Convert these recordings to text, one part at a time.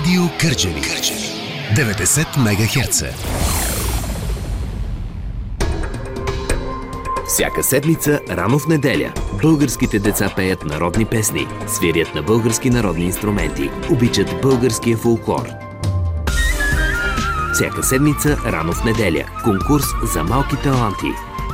Радио Кърджали. 90 МГц. Всяка седмица, рано в неделя, българските деца пеят народни песни, свирят на български народни инструменти, обичат българския фолклор. Всяка седмица, рано в неделя, конкурс за малки таланти –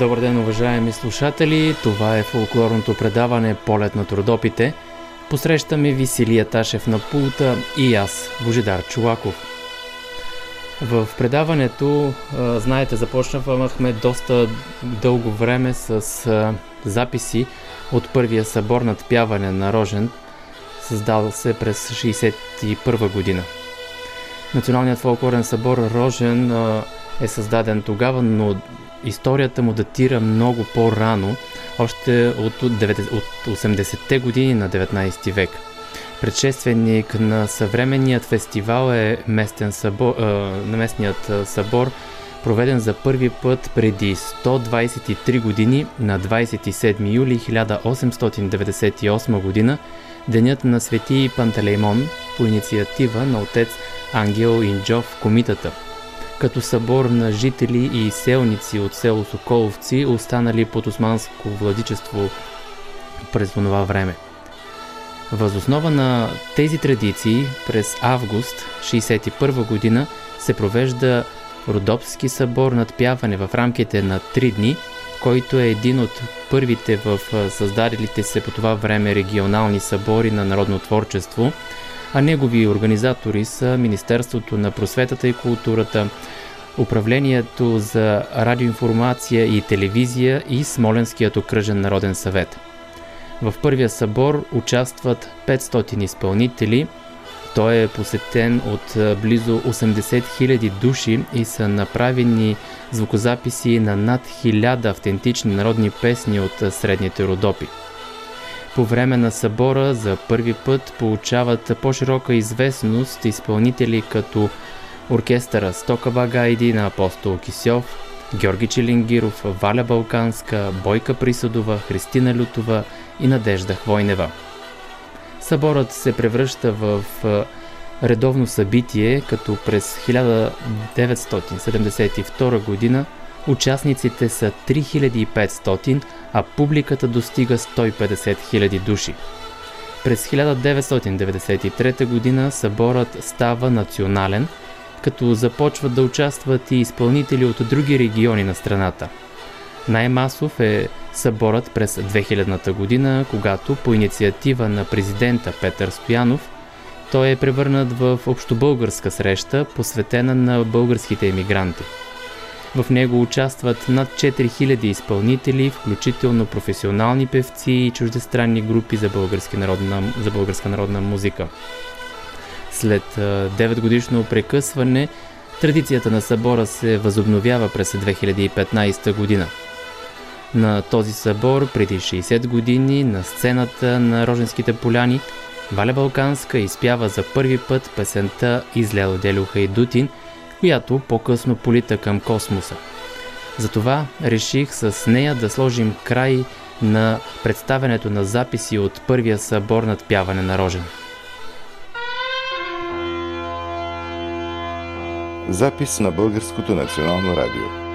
Добър ден, уважаеми слушатели! Това е фолклорното предаване Полет на трудопите. Посрещаме Висилия Ташев на пулта и аз, Божидар Чулаков. В предаването, знаете, започнахме доста дълго време с записи от първия събор над пяване на Рожен, създал се през 1961 година. Националният фолклорен събор Рожен е създаден тогава, но историята му датира много по-рано, още от, 80-те години на 19 век. Предшественик на съвременният фестивал е местен събор, е, местният събор, проведен за първи път преди 123 години на 27 юли 1898 година, денят на свети Пантелеймон по инициатива на отец Ангел Инджов комитата – като събор на жители и селници от село Соколовци, останали под османско владичество през това време. Възоснова на тези традиции през август 1961 година се провежда Родопски събор над пяване в рамките на 3 дни, който е един от първите в създаделите се по това време регионални събори на народно творчество – а негови организатори са Министерството на просветата и културата, Управлението за радиоинформация и телевизия и Смоленският окръжен народен съвет. В първия събор участват 500 изпълнители. Той е посетен от близо 80 000 души и са направени звукозаписи на над 1000 автентични народни песни от средните родопи. По време на събора за първи път получават по-широка известност изпълнители като оркестъра Стокава Гайди на Апостол Кисьов, Георги Челингиров, Валя Балканска, Бойка Присъдова, Христина Лютова и Надежда Хвойнева. Съборът се превръща в редовно събитие, като през 1972 година участниците са 3500, а публиката достига 150 000 души. През 1993 г. съборът става национален, като започват да участват и изпълнители от други региони на страната. Най-масов е съборът през 2000 година, когато по инициатива на президента Петър Стоянов той е превърнат в общобългарска среща, посветена на българските емигранти – в него участват над 4000 изпълнители, включително професионални певци и чуждестранни групи за, народна, за българска народна музика. След 9 годишно прекъсване, традицията на събора се възобновява през 2015 година. На този събор преди 60 години на сцената на Роженските поляни Валя Балканска изпява за първи път песента Изляло Делюха и Дутин – която по-късно полита към космоса. Затова реших с нея да сложим край на представенето на записи от първия събор над пяване на Рожен. Запис на Българското национално радио.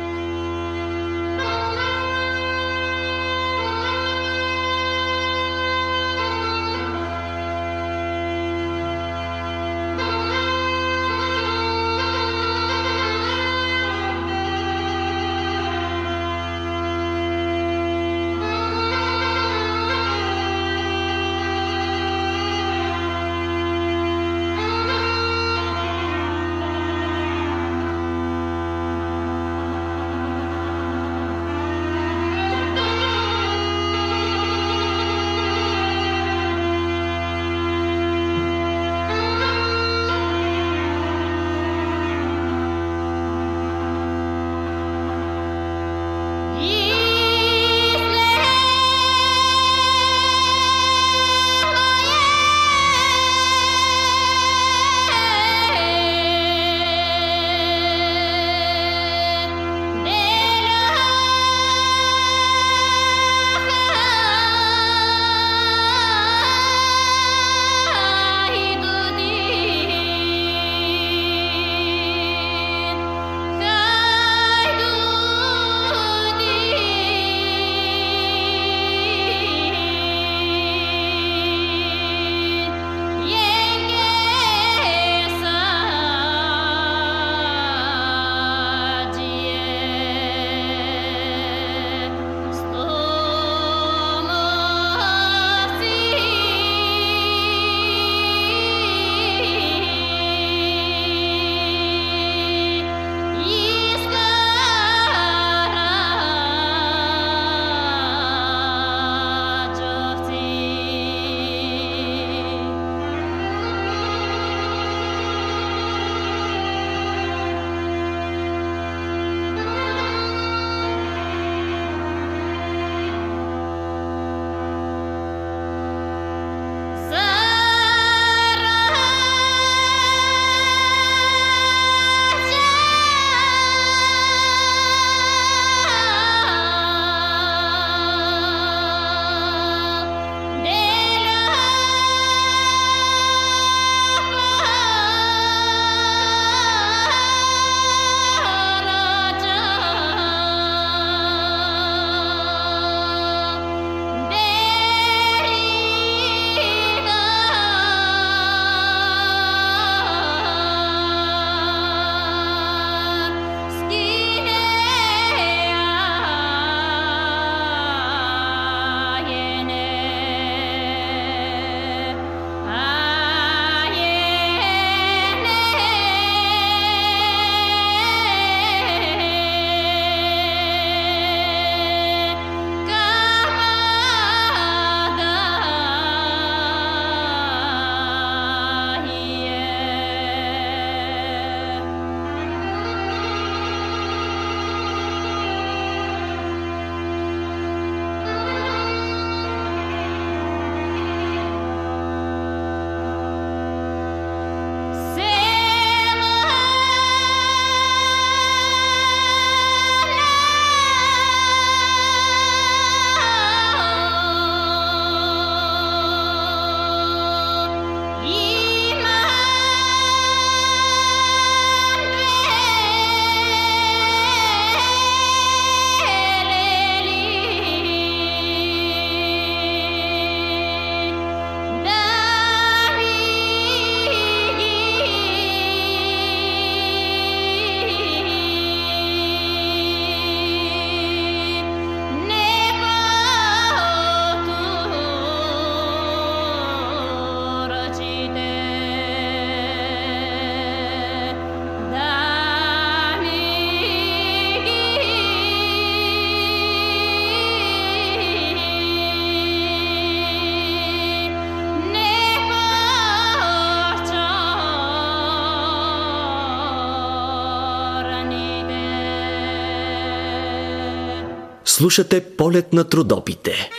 Слушате полет на трудопите.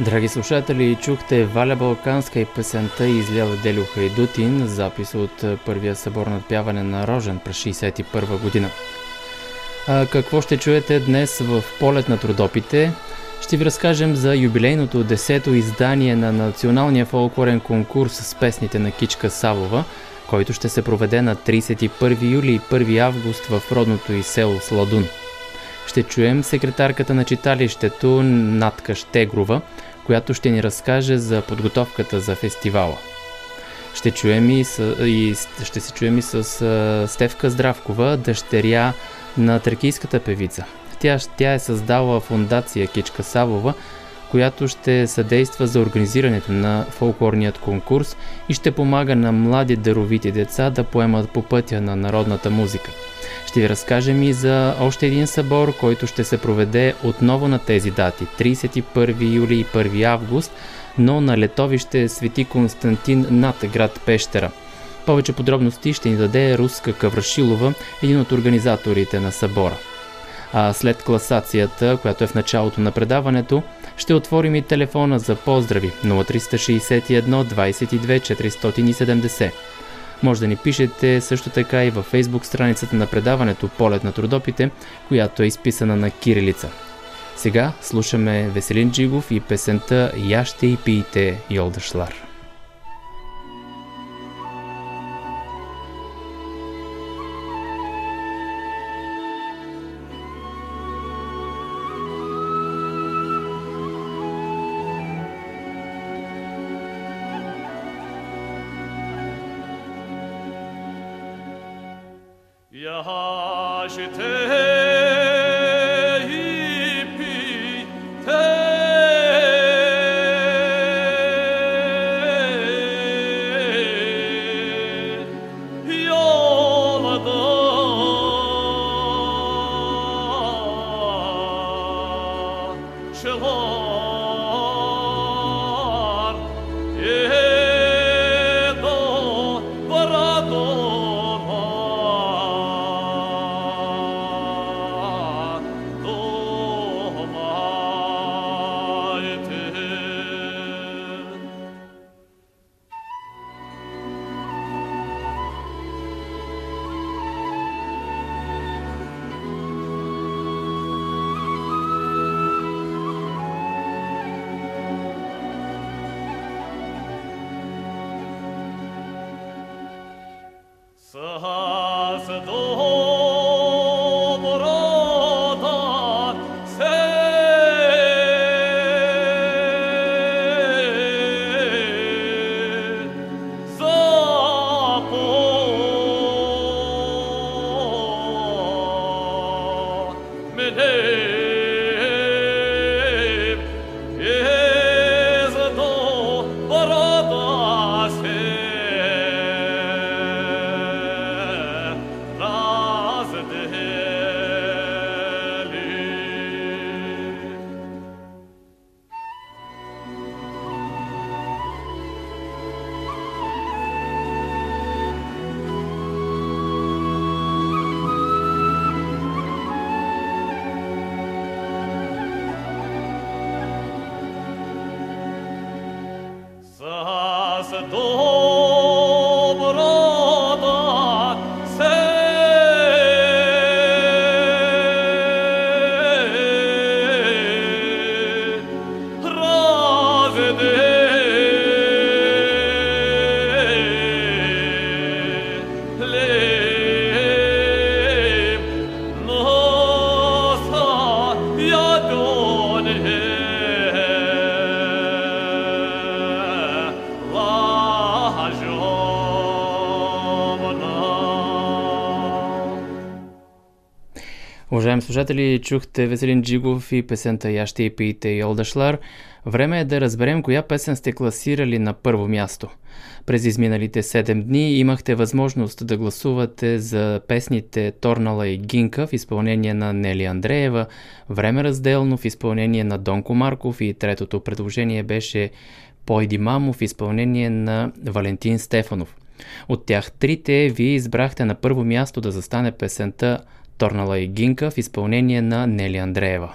Драги слушатели, чухте Валя Балканска и песента излява Делю Хайдутин, запис от първия събор на пяване на Рожен през 61 година. А какво ще чуете днес в полет на трудопите? Ще ви разкажем за юбилейното 10-то издание на националния фолклорен конкурс с песните на Кичка Савова, който ще се проведе на 31 юли и 1 август в родното и село Сладун. Ще чуем секретарката на читалището Натка Штегрова, която ще ни разкаже за подготовката за фестивала. Ще, чуем и, с, и ще се чуем и с Стевка Здравкова, дъщеря на тракийската певица. Тя, тя е създала фундация Кичка Савова, която ще съдейства за организирането на фолклорният конкурс и ще помага на млади даровити деца да поемат по пътя на народната музика. Ще ви разкажем и за още един събор, който ще се проведе отново на тези дати 31 юли и 1 август, но на летовище Свети Константин над град Пещера. Повече подробности ще ни даде Руска Каврашилова, един от организаторите на събора. А след класацията, която е в началото на предаването, ще отворим и телефона за поздрави 0361 22 470. Може да ни пишете също така и във фейсбук страницата на предаването Полет на трудопите, която е изписана на кирилица. Сега слушаме Веселин Джигов и песента Я ще и пиете Йолдашлар. Слушатели, чухте Веселин Джигов и песента Я ще и пиете и. Време е да разберем коя песен сте класирали на първо място. През изминалите 7 дни имахте възможност да гласувате за песните Торнала и Гинка в изпълнение на Нели Андреева, Време разделно в изпълнение на Донко Марков и третото предложение беше Пойди мамо в изпълнение на Валентин Стефанов. От тях трите вие избрахте на първо място да застане песента Торнала и Гинка в изпълнение на Нели Андреева.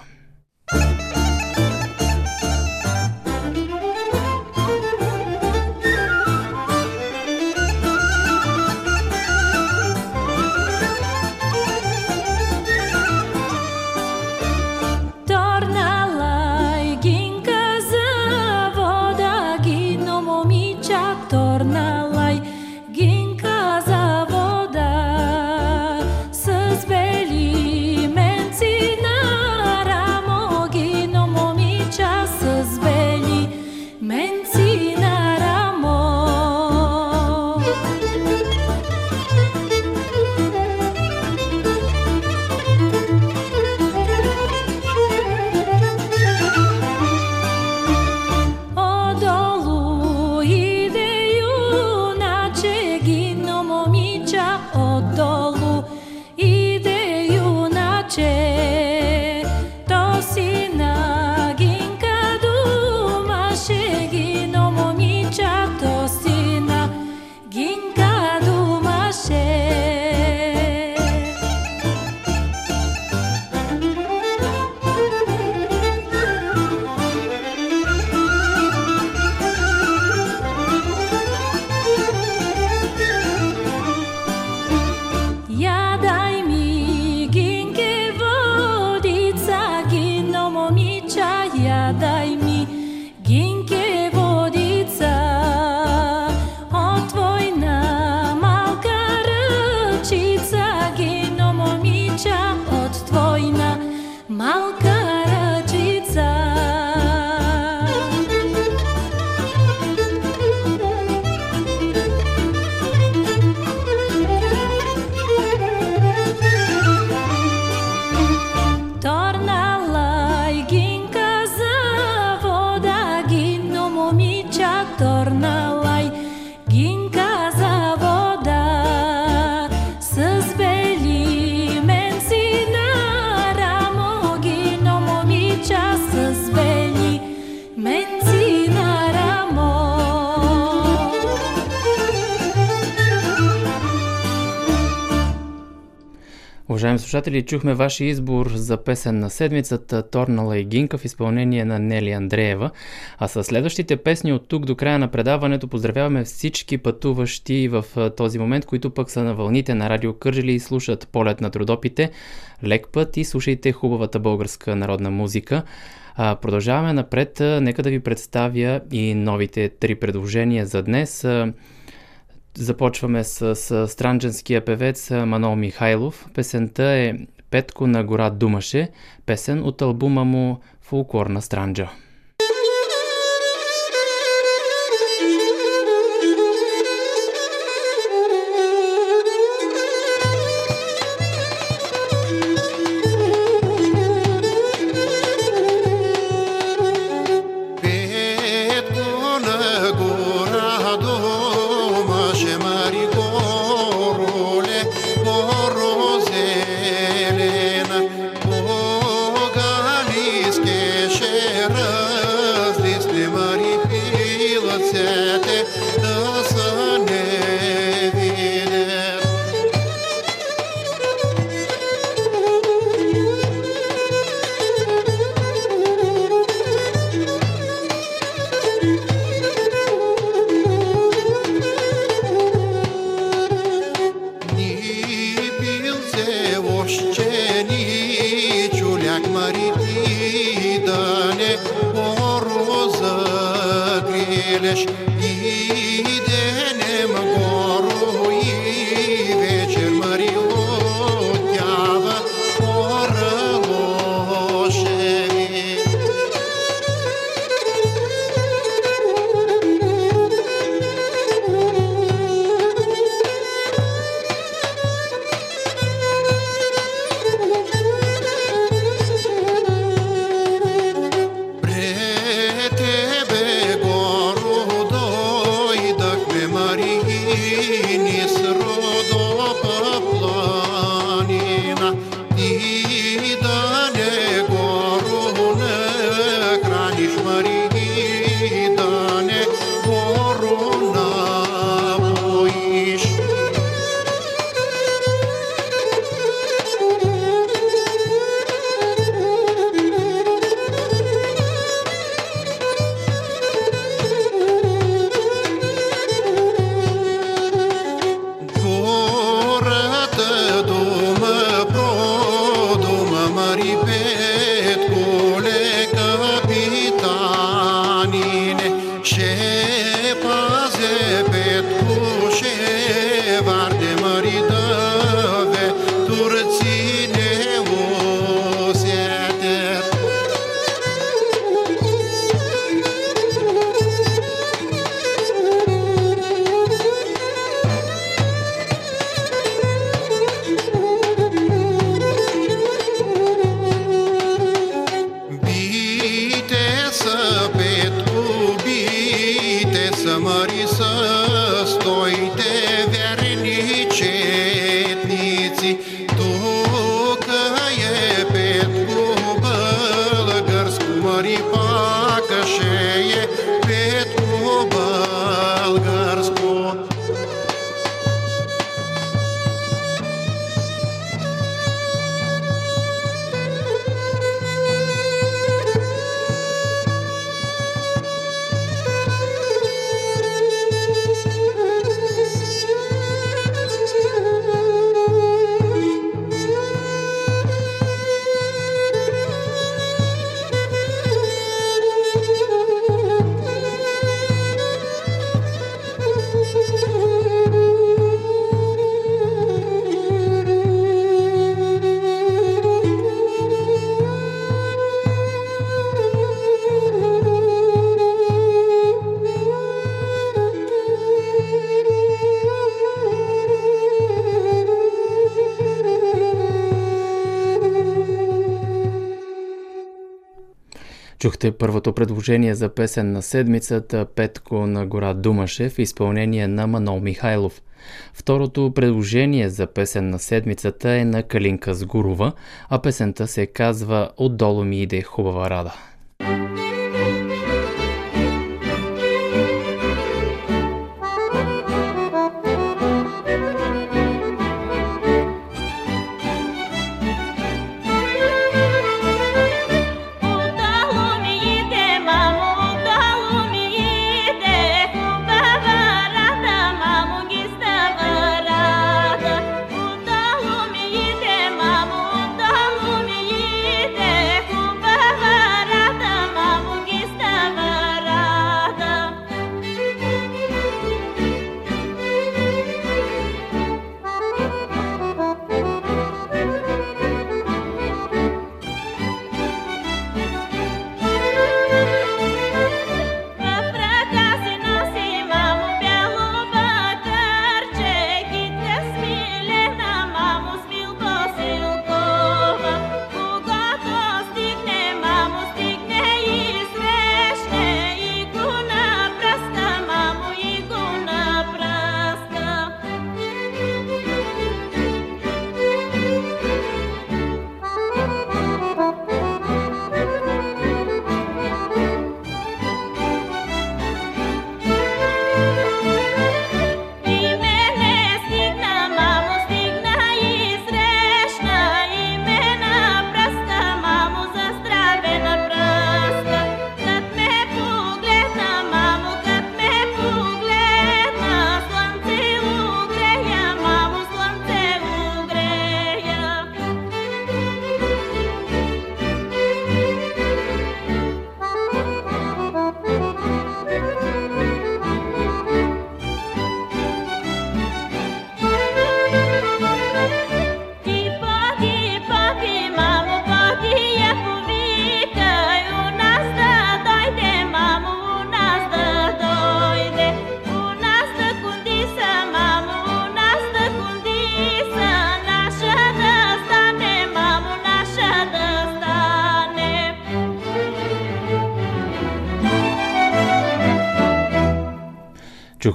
Malcolm. Уважаеми слушатели, чухме вашия избор за песен на седмицата Торнала и Гинка в изпълнение на Нели Андреева. А с следващите песни от тук до края на предаването поздравяваме всички пътуващи в този момент, които пък са на вълните на Радио Кържили и слушат полет на трудопите. Лек път и слушайте хубавата българска народна музика. Продължаваме напред. Нека да ви представя и новите три предложения за днес. Започваме с, с странджанския певец Манол Михайлов. Песента е Петко на гора Думаше, песен от албума му Фулкорна Странджа. Чухте първото предложение за песен на седмицата Петко на гора Думашев в изпълнение на Манол Михайлов. Второто предложение за песен на седмицата е на Калинка Сгурова, а песента се казва «Отдолу ми иде хубава рада».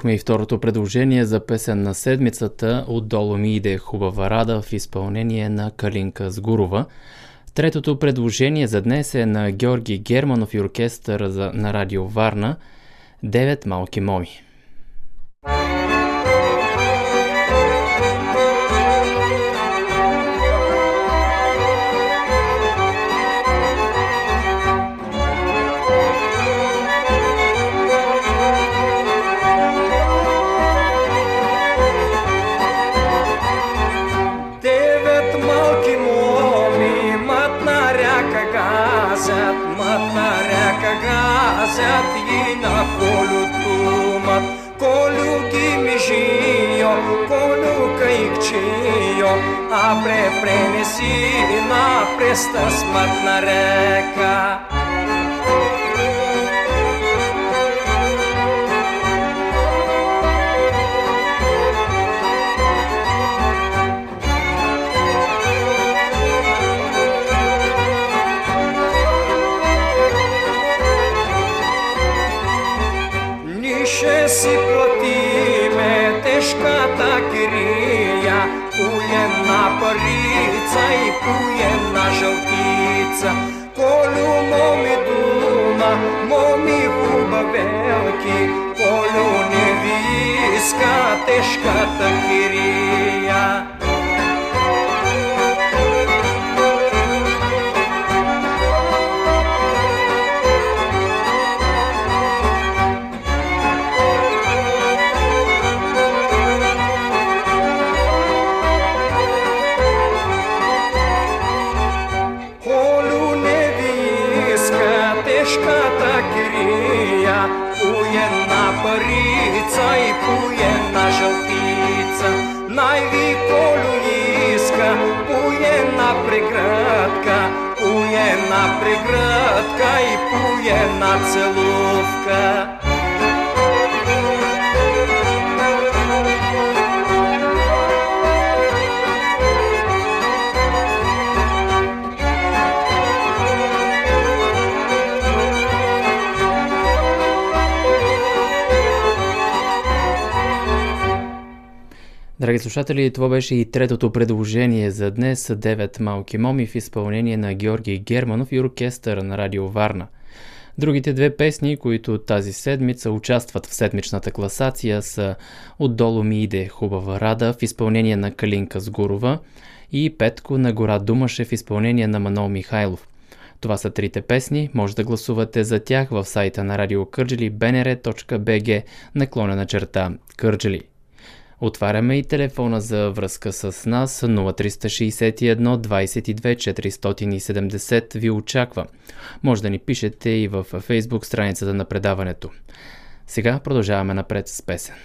Чухме и второто предложение за песен на седмицата Отдолу ми иде хубава рада в изпълнение на Калинка Сгурова. Третото предложение за днес е на Георги Германов и оркестър на радио Варна Девет малки моми. hčijo, ponuka i kčijo, a pre prenesi na presta smatna reka. potujena želtica, kolju momi duma, momi huba veliki, kolju ne viska, težka takirija. Єна приградка і пуєна целувка. Драги слушатели, това беше и третото предложение за днес 9 малки моми в изпълнение на Георги Германов и оркестъра на Радио Варна. Другите две песни, които тази седмица участват в седмичната класация са Отдолу ми иде хубава рада в изпълнение на Калинка Сгурова и Петко на гора Думаше в изпълнение на Манол Михайлов. Това са трите песни, може да гласувате за тях в сайта на Радио Кърджели bnr.bg наклонена черта Кърджели. Отваряме и телефона за връзка с нас 0361 22 470 ви очаква. Може да ни пишете и в фейсбук страницата на предаването. Сега продължаваме напред с песен.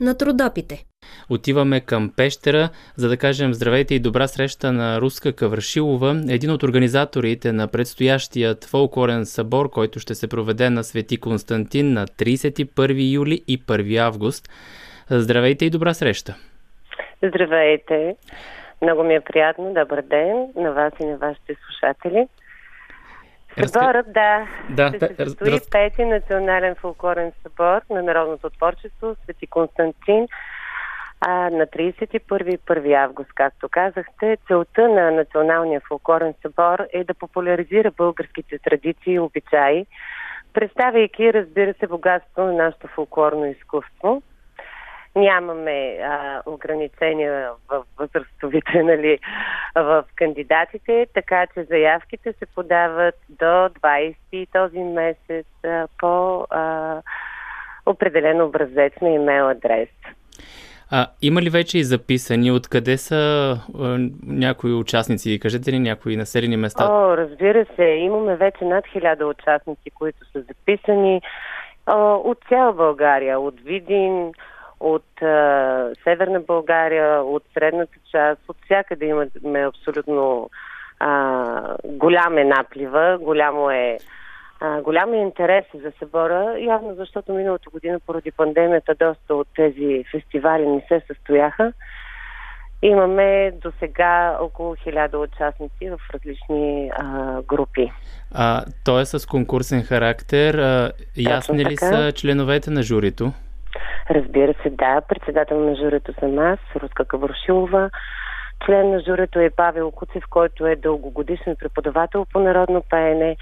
На трудопите. Отиваме към Пещера, за да кажем здравейте и добра среща на Руска Кавршилова, един от организаторите на предстоящият фолклорен събор, който ще се проведе на Свети Константин на 31 юли и 1 август. Здравейте и добра среща! Здравейте! Много ми е приятно. Добър ден на вас и на вашите слушатели. Съборът, да. да ще се състои раз... пети национален фолклорен събор на Народното творчество Свети Константин а, на 31 и 1 август, както казахте. Целта на Националния фолклорен събор е да популяризира българските традиции и обичаи, представяйки, разбира се, богатство на нашето фолклорно изкуство. Нямаме а, ограничения в възрастовите, нали, в кандидатите, така че заявките се подават до 20 този месец а, по а, определен образец на имейл адрес. А, има ли вече и записани? Откъде са а, някои участници? Кажете ли някои населени места? О, разбира се. Имаме вече над хиляда участници, които са записани от цяла България. От Видин, от а, Северна България, от средната част. От всякъде имаме абсолютно а, голям е наплива, голямо е а, голям е интерес за събора, явно защото миналата година поради пандемията доста от тези фестивали не се състояха. Имаме до сега около хиляда участници в различни а, групи. А, то е с конкурсен характер. А, ясни ли са членовете на журито? Разбира се, да. Председател на журито съм аз, Руска Каврушилова. Член на журито е Павел Куцев, който е дългогодишен преподавател по народно пеене.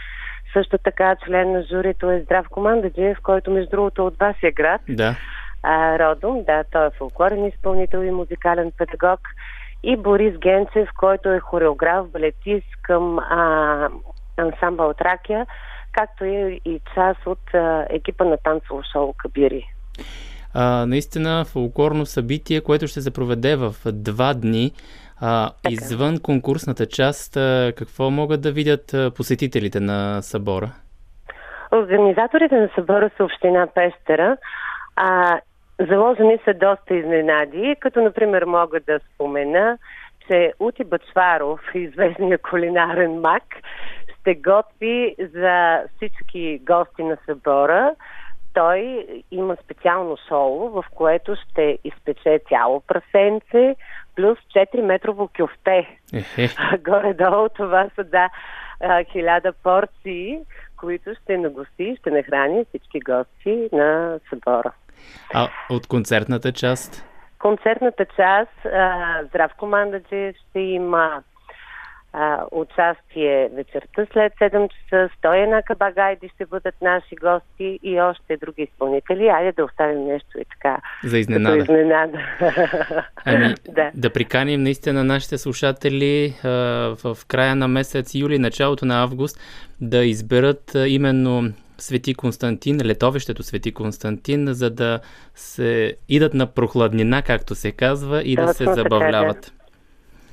Също така член на журито е Здрав Командаджиев, който между другото от вас е град. Да. А, родом, да, той е фолклорен изпълнител и музикален педагог. И Борис Генцев, който е хореограф, балетист към а, ансамбъл Тракия, както е и част от а, екипа на танцово шоу Кабири. А, наистина фолклорно събитие, което ще се проведе в два дни. А, извън конкурсната част, а, какво могат да видят а, посетителите на събора? Организаторите на събора са Община Пещера. А, заложени са доста изненади, като например мога да спомена, че Ути Бачваров, известния кулинарен мак, ще готви за всички гости на събора. Той има специално шоу, в което ще изпече цяло прасенце, плюс 4-метрово кюфте. Горе-долу това са да, хиляда порции, които ще нагости и ще нахрани всички гости на събора. А от концертната част? Концертната част, а, Здравко Мандаджи ще има а, участие вечерта след 7 часа. Стояна Кабагайди ще бъдат наши гости и още други изпълнители. Айде да оставим нещо и така. За изненада. изненада. Ами, да. да приканим наистина нашите слушатели а, в края на месец юли, началото на август да изберат а, именно Свети Константин, летовището Свети Константин, за да се идат на прохладнина, както се казва, и да, да се забавляват. Така, да.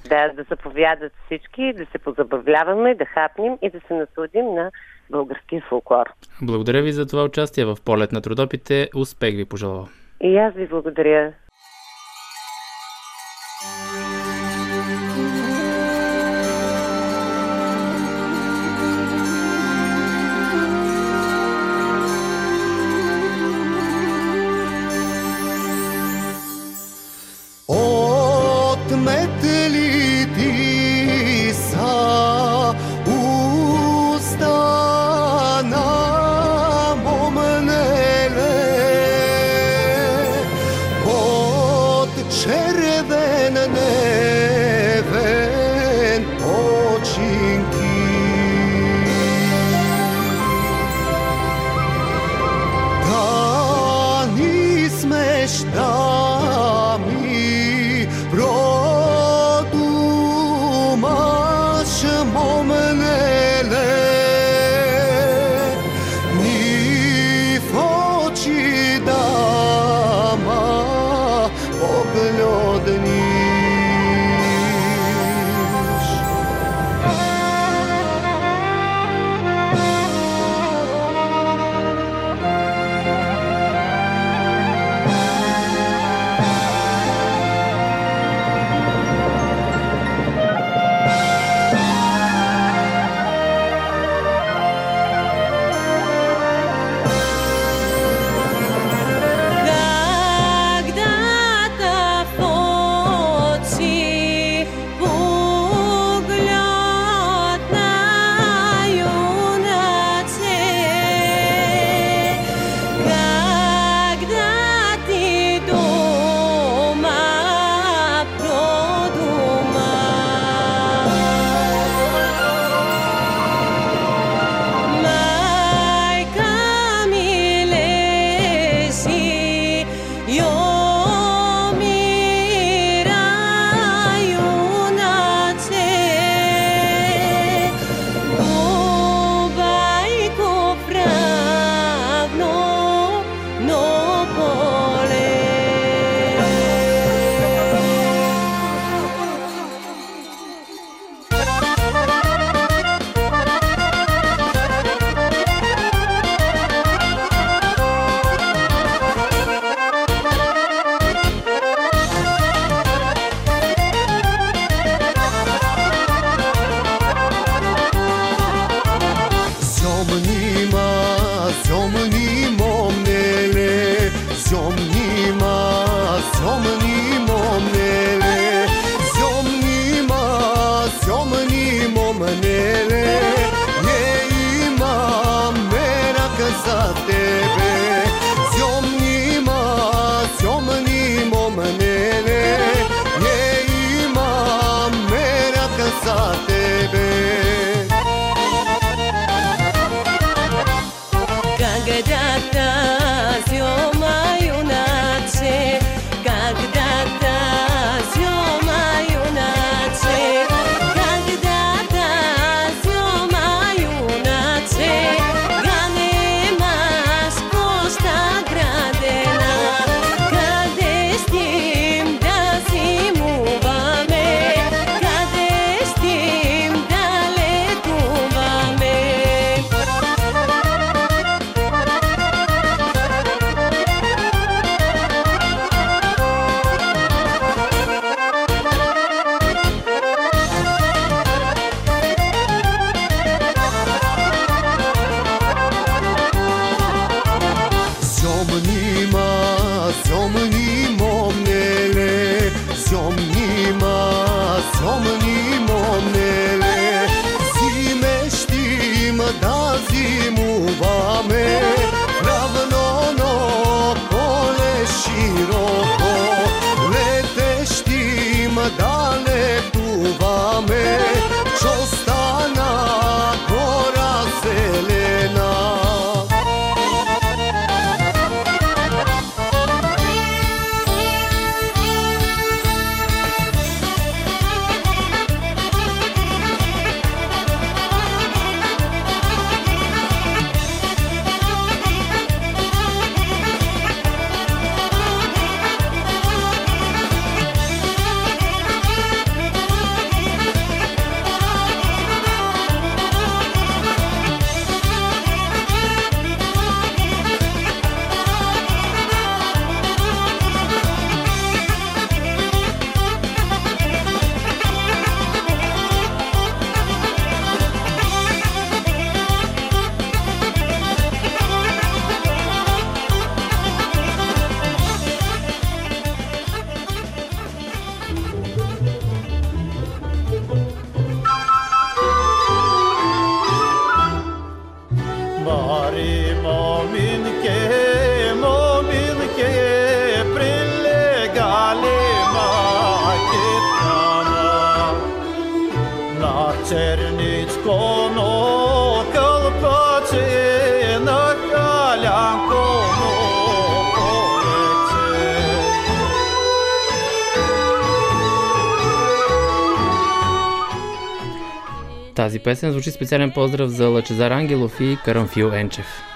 Да, да заповядат всички, да се позабавляваме, да хапнем и да се насладим на българския фолклор. Благодаря ви за това участие в полет на трудопите. Успех ви пожелавам. И аз ви благодаря. Песен звучи специален поздрав за Лъчезар Ангелов и Карамфил Енчев.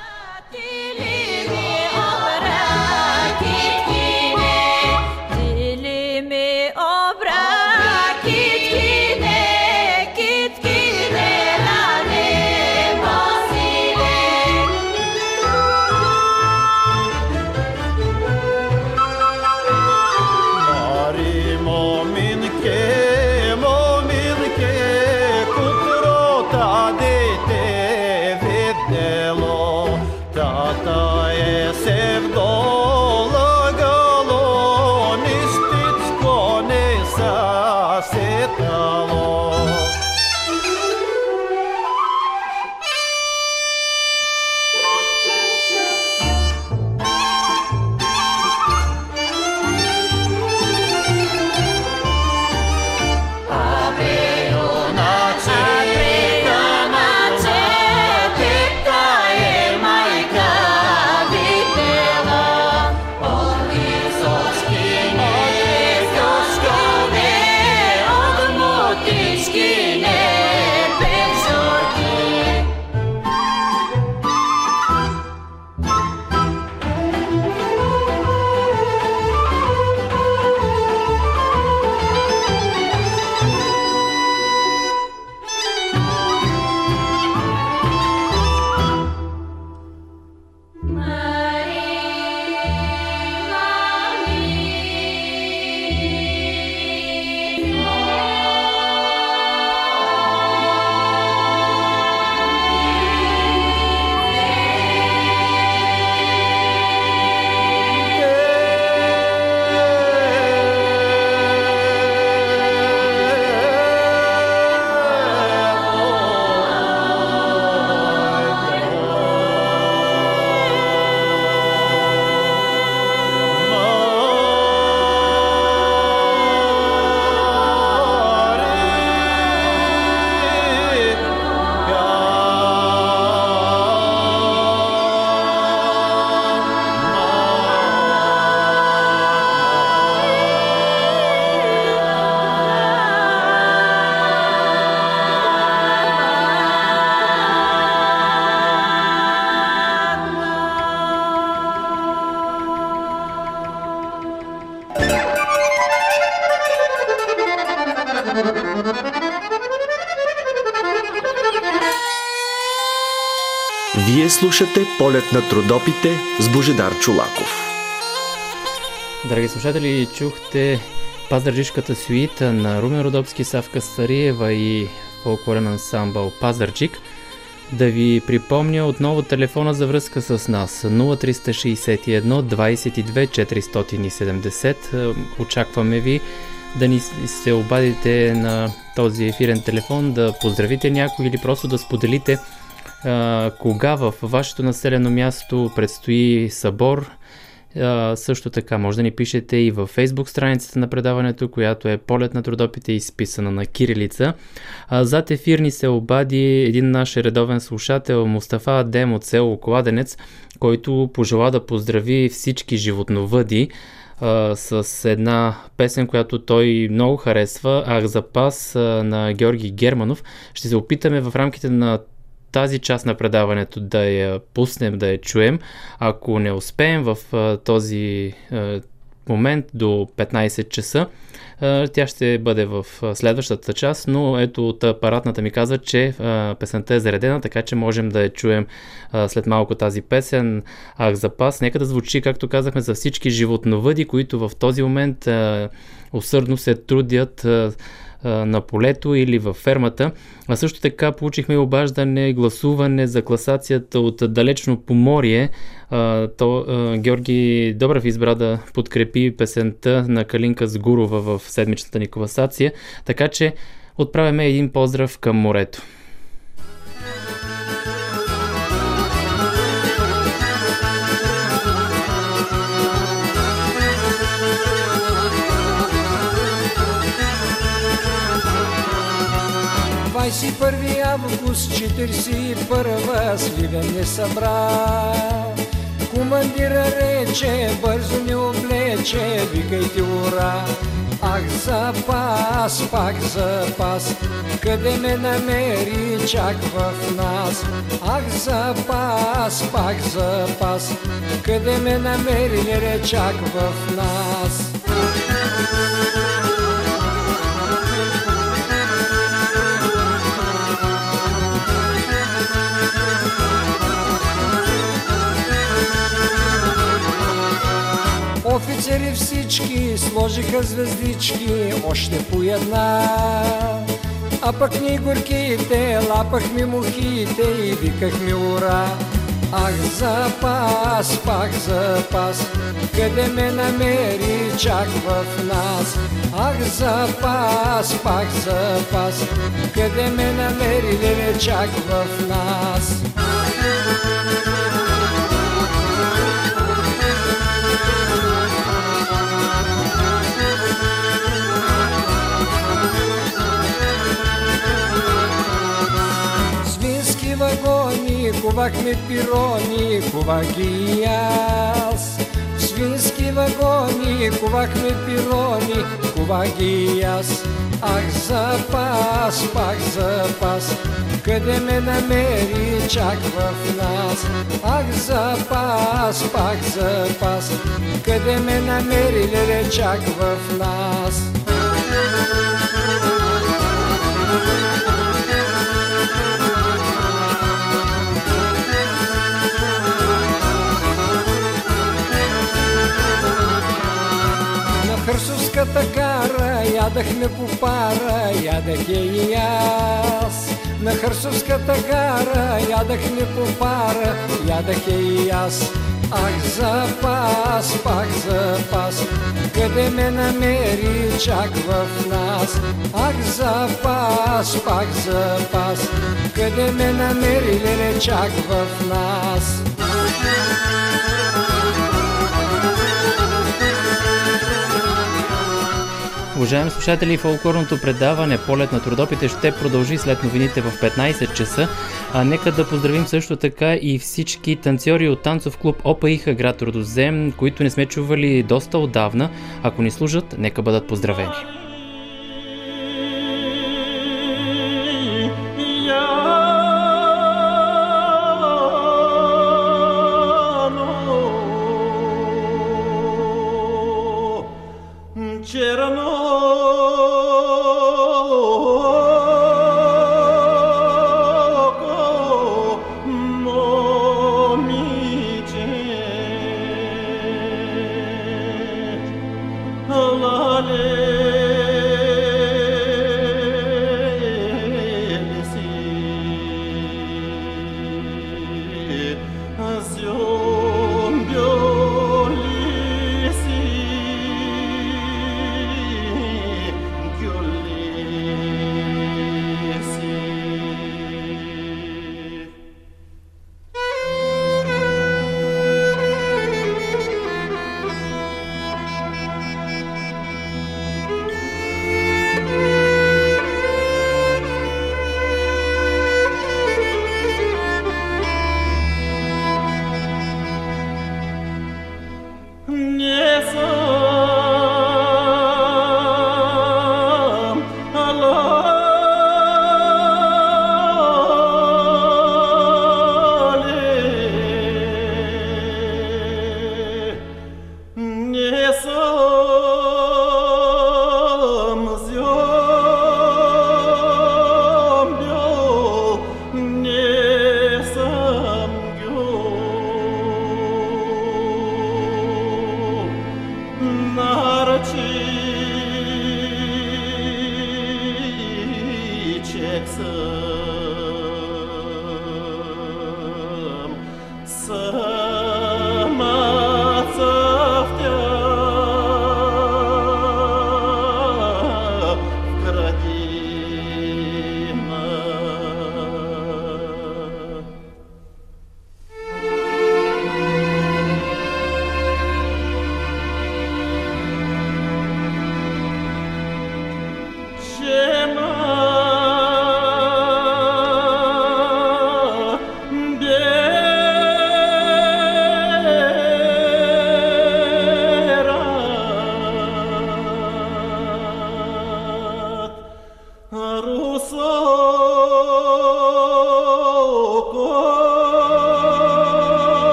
Слушате полет на трудопите с Божедар Чулаков. Драги слушатели, чухте пазарджишката суита на Румен Родопски, Савка Стариева и фолклорен ансамбъл Пазарджик. Да ви припомня отново телефона за връзка с нас 0361 22 470. Очакваме ви да ни се обадите на този ефирен телефон, да поздравите някой или просто да споделите кога в вашето населено място предстои събор. А, също така може да ни пишете и във фейсбук страницата на предаването, която е Полет на трудопите, изписана на кирилица. А, зад ефир ни се обади един наш редовен слушател Мустафа Адем от село Кладенец, който пожела да поздрави всички животновъди а, с една песен, която той много харесва, Ах запас а, на Георги Германов. Ще се опитаме в рамките на тази част на предаването да я пуснем, да я чуем. Ако не успеем в този момент до 15 часа, тя ще бъде в следващата част, но ето от апаратната ми каза, че песента е заредена, така че можем да я чуем след малко тази песен Ах запас. Нека да звучи, както казахме, за всички животновъди, които в този момент усърдно се трудят на полето или във фермата. А също така получихме обаждане, гласуване за класацията от далечно поморие. То, Георги Добрев избра да подкрепи песента на Калинка Сгурова в седмичната ни класация, така че отправяме един поздрав към морето. Първи август 41 Сливен не събра Командира рече, бързо ми облече, викайте ура Ах, запас, пак запас, къде ме намери чак в нас? Ах, запас, пак запас, къде ме намери чак в нас? Офицери всички сложиха звездички, още по една. А пък ни горките, лапахме мухите и викахме ура. Ах, запас, пак запас, къде ме намери чак в нас. Ах, запас, пак запас, къде ме намери чак в нас. Вагони, кувахме пирони, кувах ги аз. В свински вагони, кувахме пирони, кувах ги аз. Ах, запас, пак запас, къде ме намери чак в нас. Ах, запас, пак запас, къде ме намери леле чак в нас. Хърсовската кара ядахме по пара, ядах я и аз. На Хърсовската гара ядахме по пара, ядах я и аз. Ах, запас, пак запас, къде ме намери чак в нас. Ах, запас, пак запас, къде ме намери леле чак в нас. Уважаеми слушатели, фолклорното предаване Полет на трудопите ще продължи след новините в 15 часа. А нека да поздравим също така и всички танцори от танцов клуб ОПИХ град Родозем, които не сме чували доста отдавна. Ако ни служат, нека бъдат поздравени. dolanır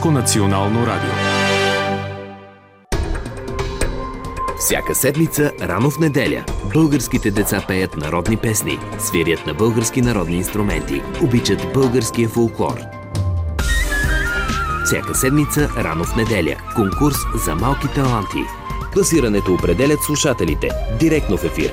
Българско национално радио. Всяка седмица, рано в неделя, българските деца пеят народни песни, свирят на български народни инструменти, обичат българския фулклор. Всяка седмица, рано в неделя, конкурс за малки таланти – Класирането определят слушателите директно в ефир,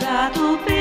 soldado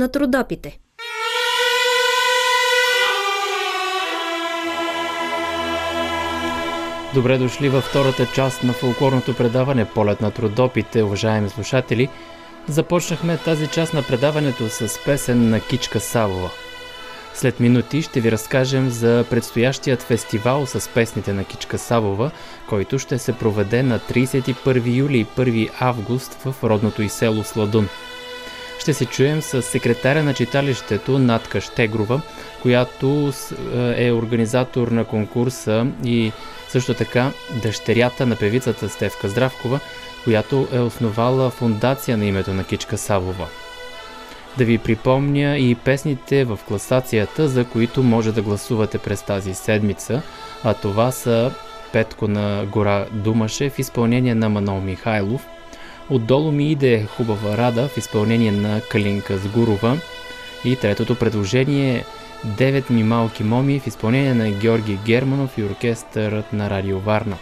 на трудопите. Добре дошли във втората част на фолклорното предаване Полет на трудопите, уважаеми слушатели. Започнахме тази част на предаването с песен на Кичка Савова. След минути ще ви разкажем за предстоящият фестивал с песните на Кичка Савова, който ще се проведе на 31 юли и 1 август в родното и село Сладун. Ще се чуем с секретаря на читалището Натка Штегрова, която е организатор на конкурса и също така дъщерята на певицата Стевка Здравкова, която е основала фундация на името на Кичка Савова. Да ви припомня и песните в класацията, за които може да гласувате през тази седмица, а това са Петко на гора Думаше в изпълнение на Манол Михайлов, Отдолу ми иде хубава рада в изпълнение на Калинка Сгурова и третото предложение Девет ми малки моми в изпълнение на Георги Германов и оркестърът на Радио Варна.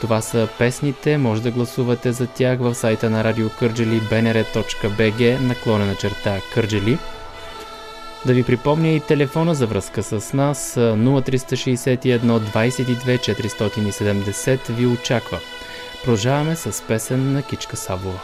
Това са песните, може да гласувате за тях в сайта на Радио Кърджели bnr.bg наклонена черта Кърджели. Да ви припомня и телефона за връзка с нас 0361 22 470 ви очаква. Продължаваме с песен на Кичка Савова.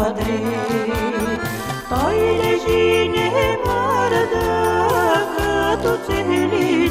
Му кадри. Той лежи не мърда, като че ли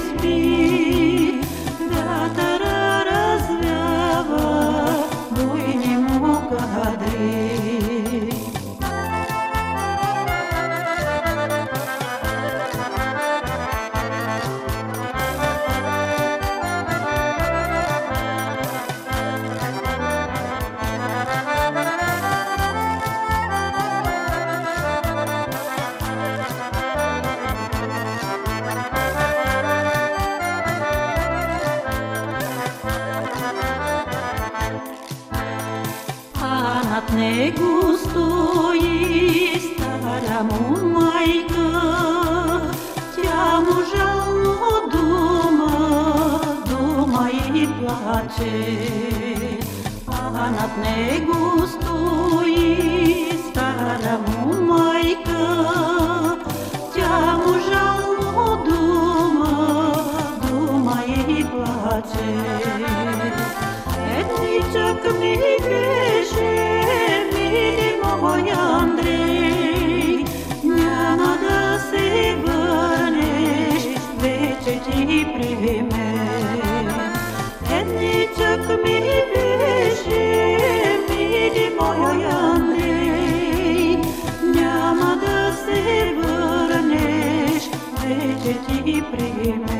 Amen.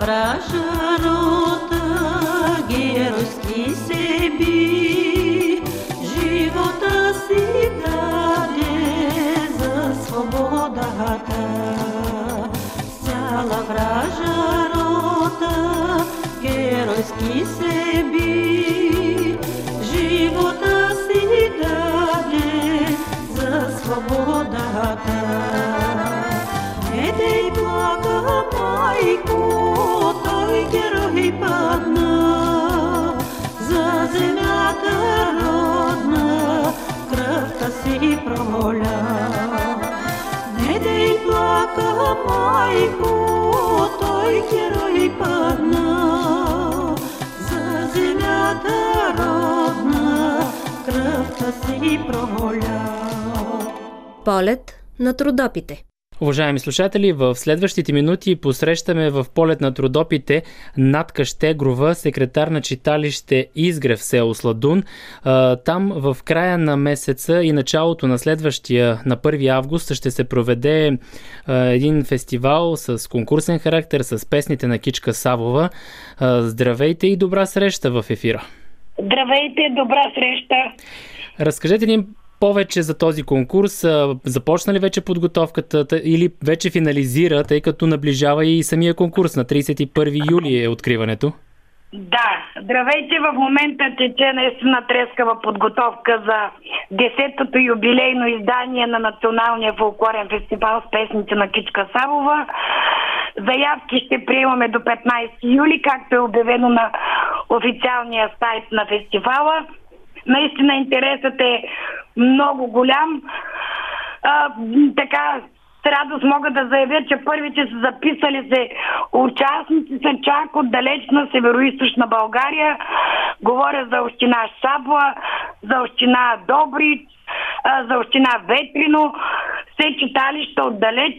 Цяла вража майко, той герой падна, за земята родна, кръвта си проля. Полет на трудопите. Уважаеми слушатели, в следващите минути посрещаме в полет на трудопите Натка Щегрова, секретар на читалище Изгрев в село Сладун. Там в края на месеца и началото на следващия, на 1 август, ще се проведе един фестивал с конкурсен характер, с песните на Кичка Савова. Здравейте и добра среща в ефира! Здравейте, добра среща. Разкажете ни повече за този конкурс. Започна ли вече подготовката или вече финализира, тъй като наближава и самия конкурс на 31 юли е откриването? Да, здравейте, в момента тече наистина трескава подготовка за 10-то юбилейно издание на Националния фолклорен фестивал с песните на Кичка Савова. Заявки ще приемаме до 15 юли, както е обявено на официалния сайт на фестивала. Наистина интересът е много голям. А, така, с радост мога да заявя, че първите са записали се участници са чак от далечна северо България. Говоря за община Шабла, за община Добрич, а, за община Ветрино, все читалища отдалеч,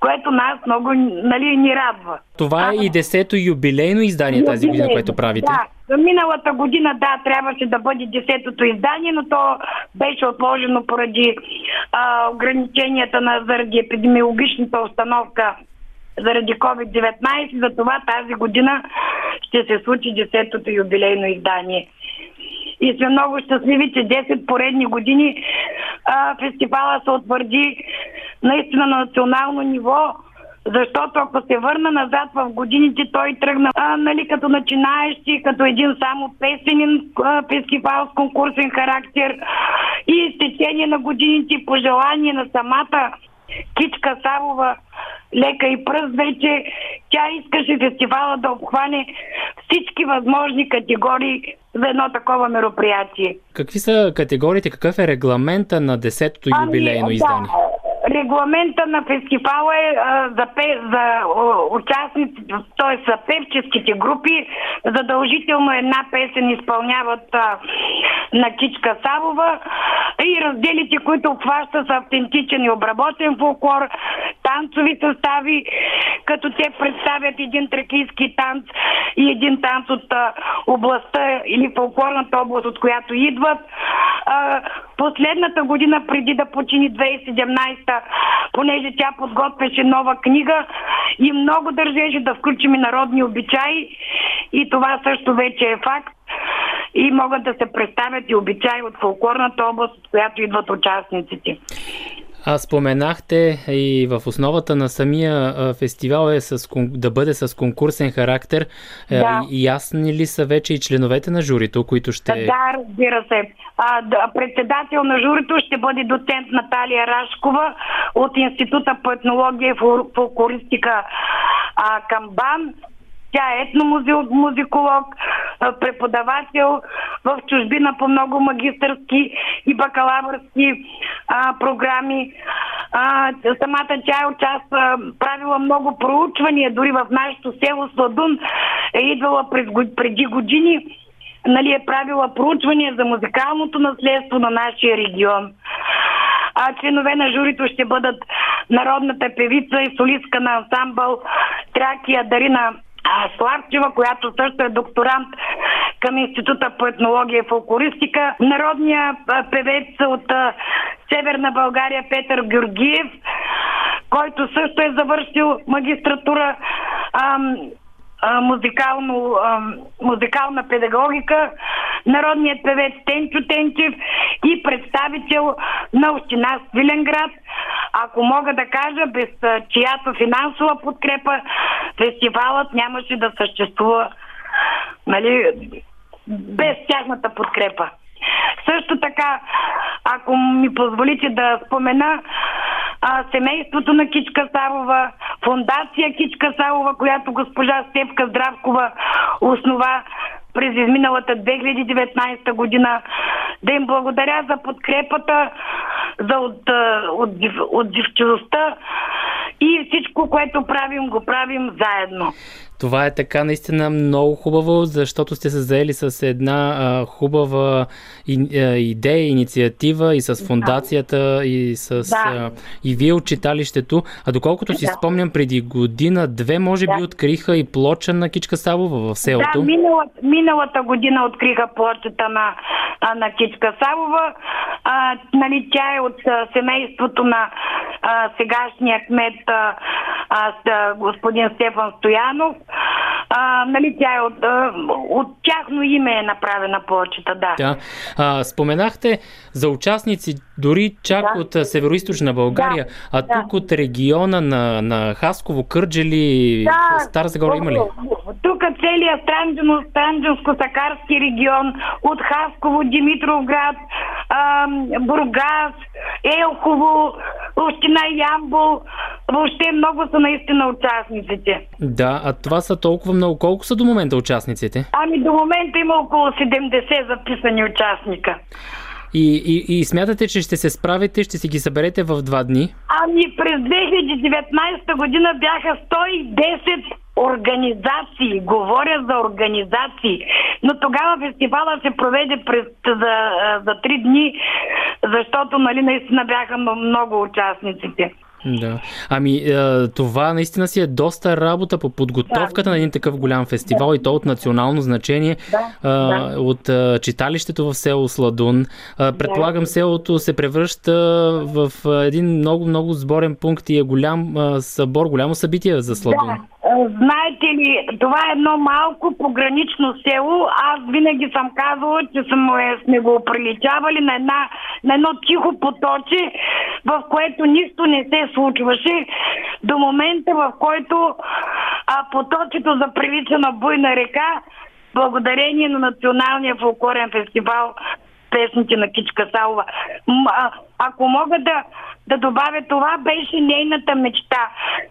което нас много нали, ни радва. Това е и 10-то юбилейно издание тази година, Юбилейно, което правите. Да, за миналата година, да, трябваше да бъде 10-то издание, но то беше отложено поради а, ограниченията на, заради епидемиологичната установка заради COVID-19. Затова тази година ще се случи 10-то юбилейно издание. И сме много щастливи, че 10 поредни години а, фестивала се утвърди наистина на национално ниво, защото ако се върна назад в годините, той тръгна а, нали, като начинаещи, като един само песенен фестивал с конкурсен характер и с течение на годините по желание на самата Кичка Савова, лека и пръст вече, тя искаше фестивала да обхване всички възможни категории за едно такова мероприятие. Какви са категориите, какъв е регламента на 10-то юбилейно Ами, издание? Да, регламента на фестивала е за, за участниците, т.е. за певческите групи, задължително една песен изпълняват а, на Кичка Савова и разделите, които обхващат са автентичен и обработен фолклор, танцови състави, като те представят един тракийски танц и един танц от областта или фолклорната област, от която идват. Последната година, преди да почини 2017, понеже тя подготвяше нова книга и много държеше да включим и народни обичаи и това също вече е факт. И могат да се представят и обичаи от фолклорната област, от която идват участниците. А споменахте и в основата на самия фестивал е с, да бъде с конкурсен характер. Е, Да. Ясни ли са вече и членовете на журито, които ще... Да, разбира се. А, да, председател на журито ще бъде доцент Наталия Рашкова от Института по етнология и фол- фолклористика Камбан. Тя е етномузиколог, преподавател в чужбина по много магистърски и бакалавърски а, програми. А, самата тя е участва, правила много проучвания, дори в нашето село Сладун е идвала през, преди години нали, е правила проучвания за музикалното наследство на нашия регион. А членове на журито ще бъдат народната певица и солистка на ансамбъл Тракия Дарина а, която също е докторант към Института по етнология и фолклористика. Народния певец от Северна България Петър Георгиев, който също е завършил магистратура. Музикално, а, музикална педагогика, народният певец Тенчо Тенчев и представител на община Свиленград. Ако мога да кажа, без чиято финансова подкрепа фестивалът нямаше да съществува нали, без тяхната подкрепа. Също така, ако ми позволите да спомена а, семейството на Кичка Савова, фундация Кичка Савова, която госпожа Степка Здравкова основа през изминалата 2019 година. Да им благодаря за подкрепата, за от, от, отзивчивостта и всичко, което правим, го правим заедно. Това е така наистина много хубаво, защото сте се заели с една а, хубава и, а, идея, инициатива и с фундацията да. и с да. а, и вие от читалището. А доколкото си да. спомням, преди година-две може да. би откриха и плоча на Кичка Савова в селото. Да, миналата, миналата година откриха плочата на, на Кичка Савова. А, нали, тя е от семейството на а, сегашния кмет а, а, господин Стефан Стоянов. А, нали, тя е от, от тяхно име е направена плочета, да. да. А, споменахте за участници дори чак да. от северо България, да. а тук да. от региона на, на Хасково, Кърджели, да. Стара Загора има ли? Тук целият Странджанско-Сакарски регион, от Хасково, Димитровград, а, Бургас, Елхово, Община Ямбол, въобще много са наистина участниците. Да, а това са толкова много. Колко са до момента участниците? Ами до момента има около 70 записани участника. И, и, и смятате, че ще се справите, ще си ги съберете в два дни? Ами през 2019 година бяха 110 организации. Говоря за организации. Но тогава фестивала се проведе през, за, за 3 дни, защото нали, наистина бяха много участниците. Да. Ами, е, това наистина си е доста работа по подготовката да. на един такъв голям фестивал и то от национално значение да. да. от е, читалището в село Сладун. Предполагам, селото се превръща в един много-много сборен пункт и е голям събор, голямо събитие за Сладун. Да. Знаете ли, това е едно малко погранично село. Аз винаги съм казвала, че сме, сме го приличавали на, една, на едно тихо поточе, в което нищо не се случваше до момента, в който а, поточето заприлича на буйна река, благодарение на Националния фолклорен фестивал песните на Кичка Салова. А, ако мога да, да добавя, това беше нейната мечта.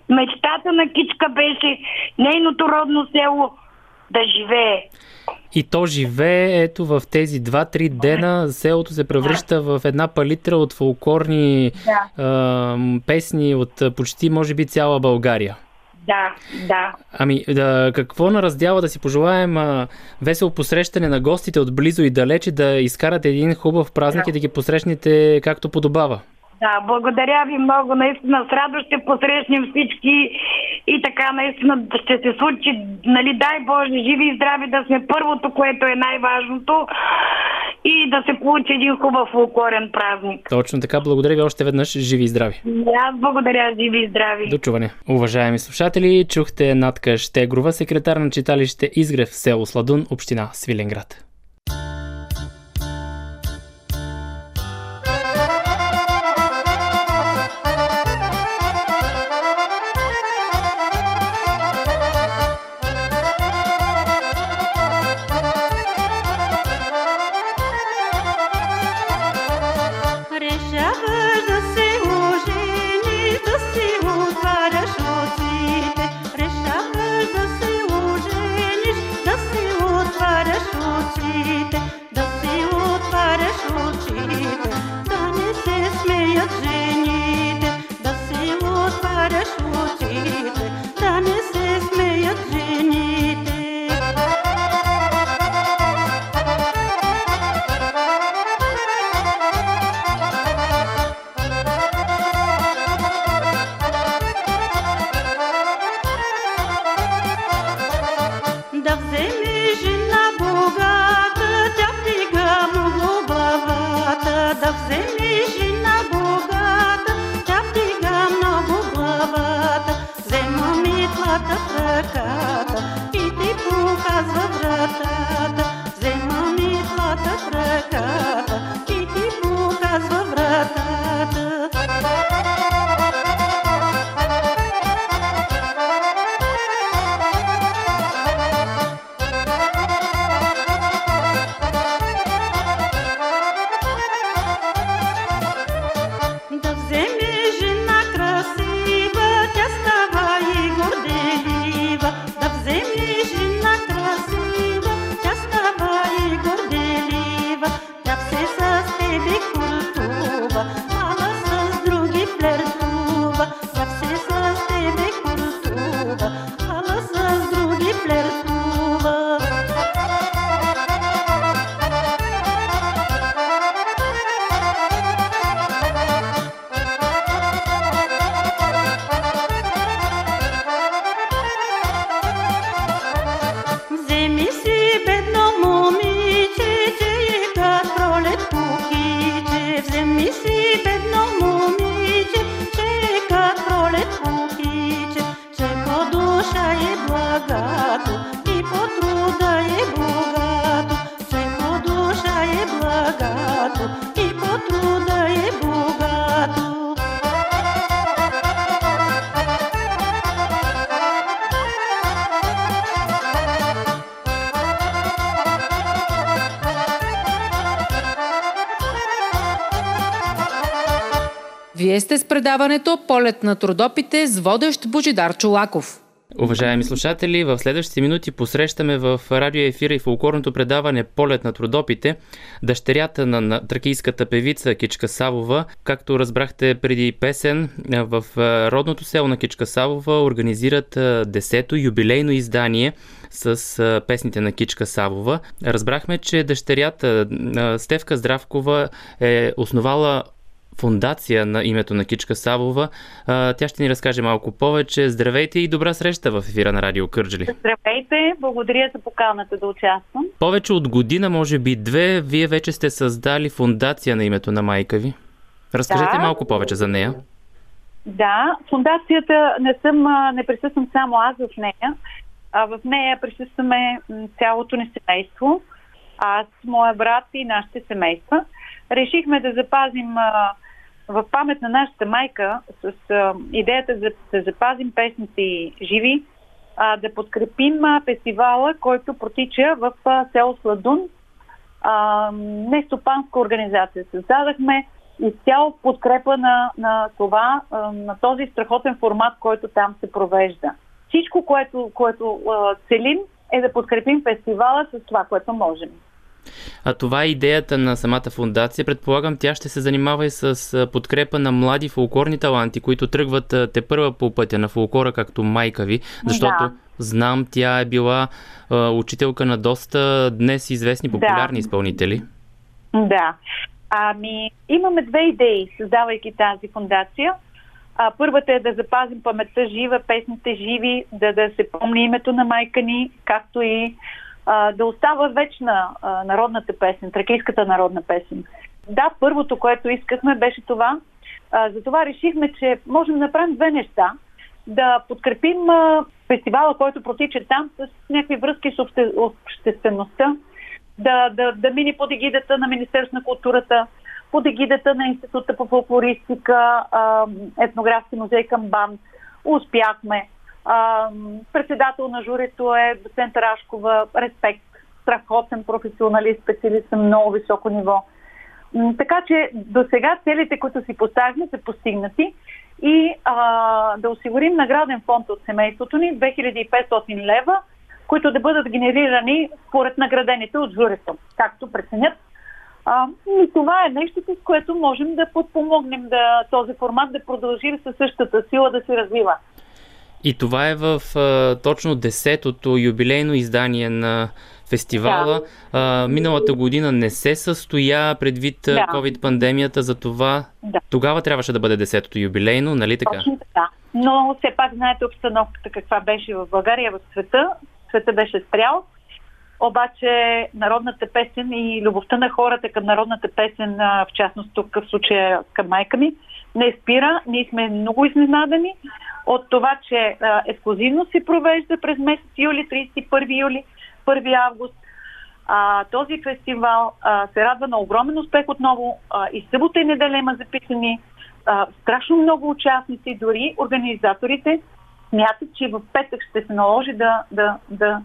Мечтата на Кичка беше нейното родно село да живее. И то живее, ето в тези 2-3 дена селото се превръща в една палитра от фолклорни да. а, песни от почти, може би, цяла България. Да, да. Ами, да, какво на раздяла да си пожелаем а, весело посрещане на гостите от близо и далече, да изкарате един хубав празник да. и да ги посрещнете както подобава? Да, благодаря ви много. Наистина с радост ще посрещнем всички и така наистина ще се случи, нали, дай Боже, живи и здрави да сме първото, което е най-важното и да се получи един хубав фулкорен празник. Точно така. Благодаря ви още веднъж. Живи и здрави. Аз благодаря. Живи и здрави. До чуване. Уважаеми слушатели, чухте Натка Штегрова, секретар на читалище Изгрев, село Сладун, община Свиленград. Предаването Полет на трудопите с водещ Божидар Чулаков. Уважаеми слушатели, в следващите минути посрещаме в радио ефира и фолклорното предаване Полет на трудопите дъщерята на, на тракийската певица Кичка Савова. Както разбрахте преди песен, в родното село на Кичка Савова организират 10-то юбилейно издание с песните на Кичка Савова. Разбрахме, че дъщерята Стевка Здравкова е основала фундация на името на Кичка Савова. Тя ще ни разкаже малко повече. Здравейте и добра среща в ефира на Радио Кърджали. Здравейте, благодаря за поканата да участвам. Повече от година, може би две, вие вече сте създали фундация на името на майка ви. Разкажете да. малко повече за нея. Да, фундацията не съм, не присъствам само аз в нея. А в нея присъстваме цялото ни семейство. Аз, моя брат и нашите семейства. Решихме да запазим а, в памет на нашата майка с а, идеята за да запазим песните и живи, а, да подкрепим а, фестивала, който протича в а, село Сладун. А, не стопанска организация. Създадахме изцяло подкрепа на, на това, а, на този страхотен формат, който там се провежда. Всичко, което, което а, целим, е да подкрепим фестивала с това, което можем. А това е идеята на самата фундация. Предполагам, тя ще се занимава и с подкрепа на млади фолклорни таланти, които тръгват те първа по пътя на фолклора, както майка ви, защото да. знам, тя е била а, учителка на доста днес известни популярни да. изпълнители. Да. Ами, имаме две идеи, създавайки тази фундация. А, първата е да запазим паметта жива, песните живи, да, да се помни името на майка ни, както и а, да остава вечна а, народната песен, тракийската народна песен. Да, първото, което искахме, беше това. А, затова решихме, че можем да направим две неща. Да подкрепим а, фестивала, който протича там с някакви връзки с обще, обществеността, да, да, да мине под егидата на Министерство на културата, под егидата на Института по фолклористика, етнографски музей към БАН. Успяхме. Председател на журито е доцент Рашкова. Респект. Страхотен професионалист, специалист на много високо ниво. Така че до сега целите, които си поставихме, са постигнати и а, да осигурим награден фонд от семейството ни 2500 лева, които да бъдат генерирани според наградените от журито, както преценят. А, и това е нещо, с което можем да подпомогнем да, този формат да продължи със същата сила да се развива. И това е в а, точно 10-то юбилейно издание на фестивала. Да. А, миналата година не се състоя предвид да. COVID-пандемията, за това да. тогава трябваше да бъде 10-то юбилейно, нали така? Точно така. Но все пак знаете обстановката каква беше в България, в света. Света беше спрял. Обаче народната песен и любовта на хората към народната песен, в частност тук в случая към майка ми, не спира. Ние сме много изненадани от това, че а, ексклюзивно се провежда през месец юли, 31 юли, 1 август. А, този фестивал а, се радва на огромен успех отново. А, и събота и неделя има записани а, страшно много участници, дори организаторите смятат, че в петък ще се наложи да, да, да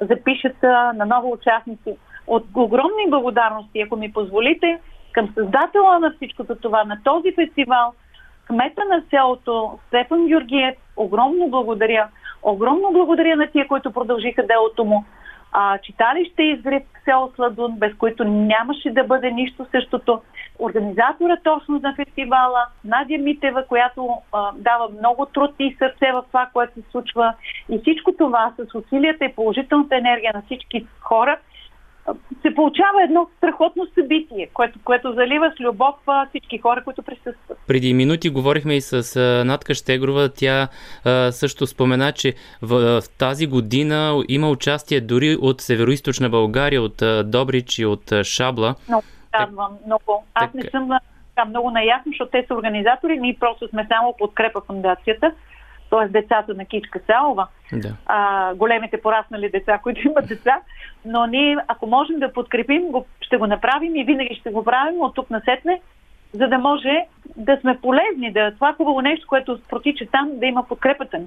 запишат а, на ново участници. От огромни благодарности, ако ми позволите, към създателя на всичкото това, на този фестивал – кмета на селото Стефан Георгиев, огромно благодаря. Огромно благодаря на тия, които продължиха делото му. А, читалище изгреб село Сладун, без които нямаше да бъде нищо същото. Организатора точно на фестивала, Надя Митева, която а, дава много труд и сърце в това, което се случва. И всичко това с усилията и положителната енергия на всички хора – се получава едно страхотно събитие, което, което залива с любов всички хора, които присъстват. Преди минути говорихме и с Натка Штегрова. Тя а, също спомена, че в, в тази година има участие дори от Североизточна България, от Добрич и от Шабла. Много радвам, много. Аз не съм така, много наясно, защото те са организатори, ние просто сме само подкрепа фундацията т.е. децата на Кичка Салова, да. а, големите пораснали деца, които имат деца, но ние, ако можем да подкрепим, го, ще го направим и винаги ще го правим от тук на сетне, за да може да сме полезни, да това хубаво нещо, което протича там, да има подкрепата ни.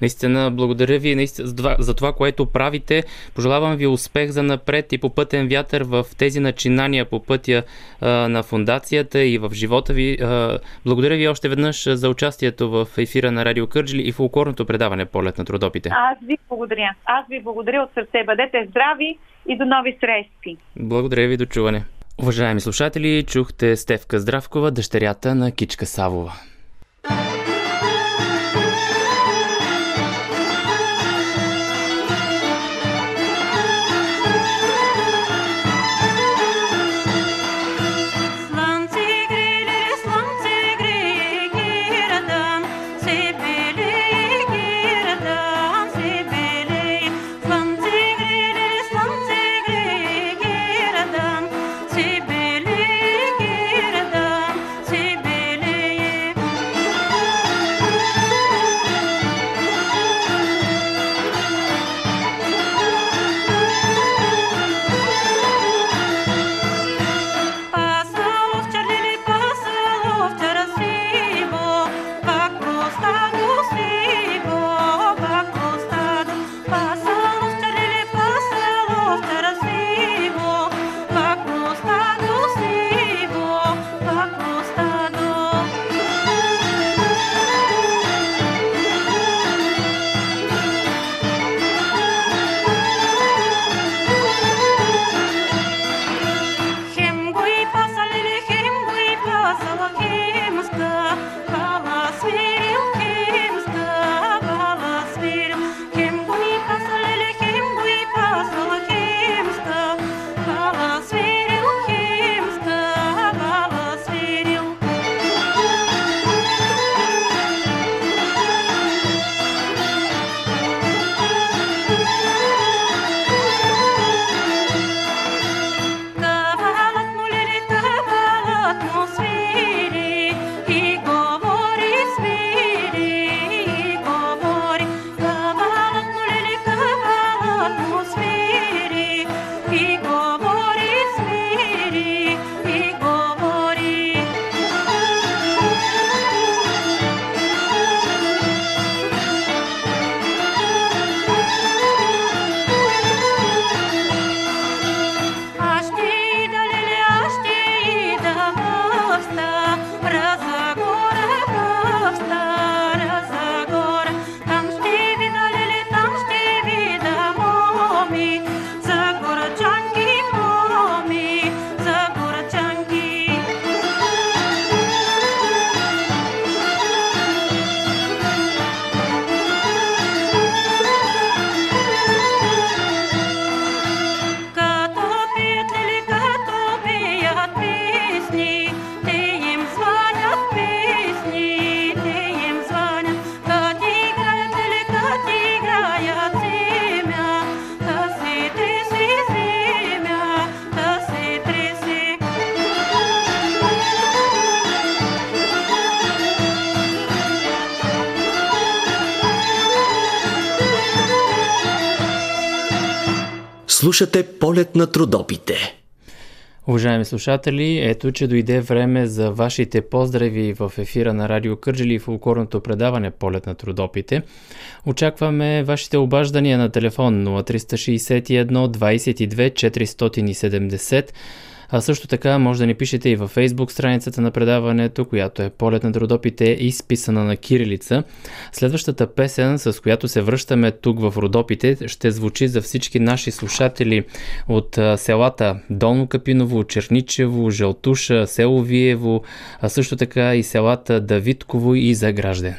Наистина, благодаря ви наистина, за, това, което правите. Пожелавам ви успех за напред и по пътен вятър в тези начинания по пътя а, на фундацията и в живота ви. А, благодаря ви още веднъж за участието в ефира на Радио Кърджили и фулкорното предаване Полет на трудопите. Аз ви благодаря. Аз ви благодаря от сърце. Бъдете здрави и до нови срещи. Благодаря ви, до чуване. Уважаеми слушатели, чухте Стевка Здравкова, дъщерята на Кичка Савова. Полет на трудопите. Уважаеми слушатели, ето, че дойде време за вашите поздрави в ефира на Радио Кърджили и фулкорното предаване Полет на трудопите. Очакваме вашите обаждания на телефон 0361 22 470 а също така може да ни пишете и във фейсбук страницата на предаването, която е Полет на Родопите, изписана на кирилица. Следващата песен, с която се връщаме тук в Родопите, ще звучи за всички наши слушатели от селата Долно Капиново, Черничево, Жълтуша, село Виево, а също така и селата Давидково и Загражден.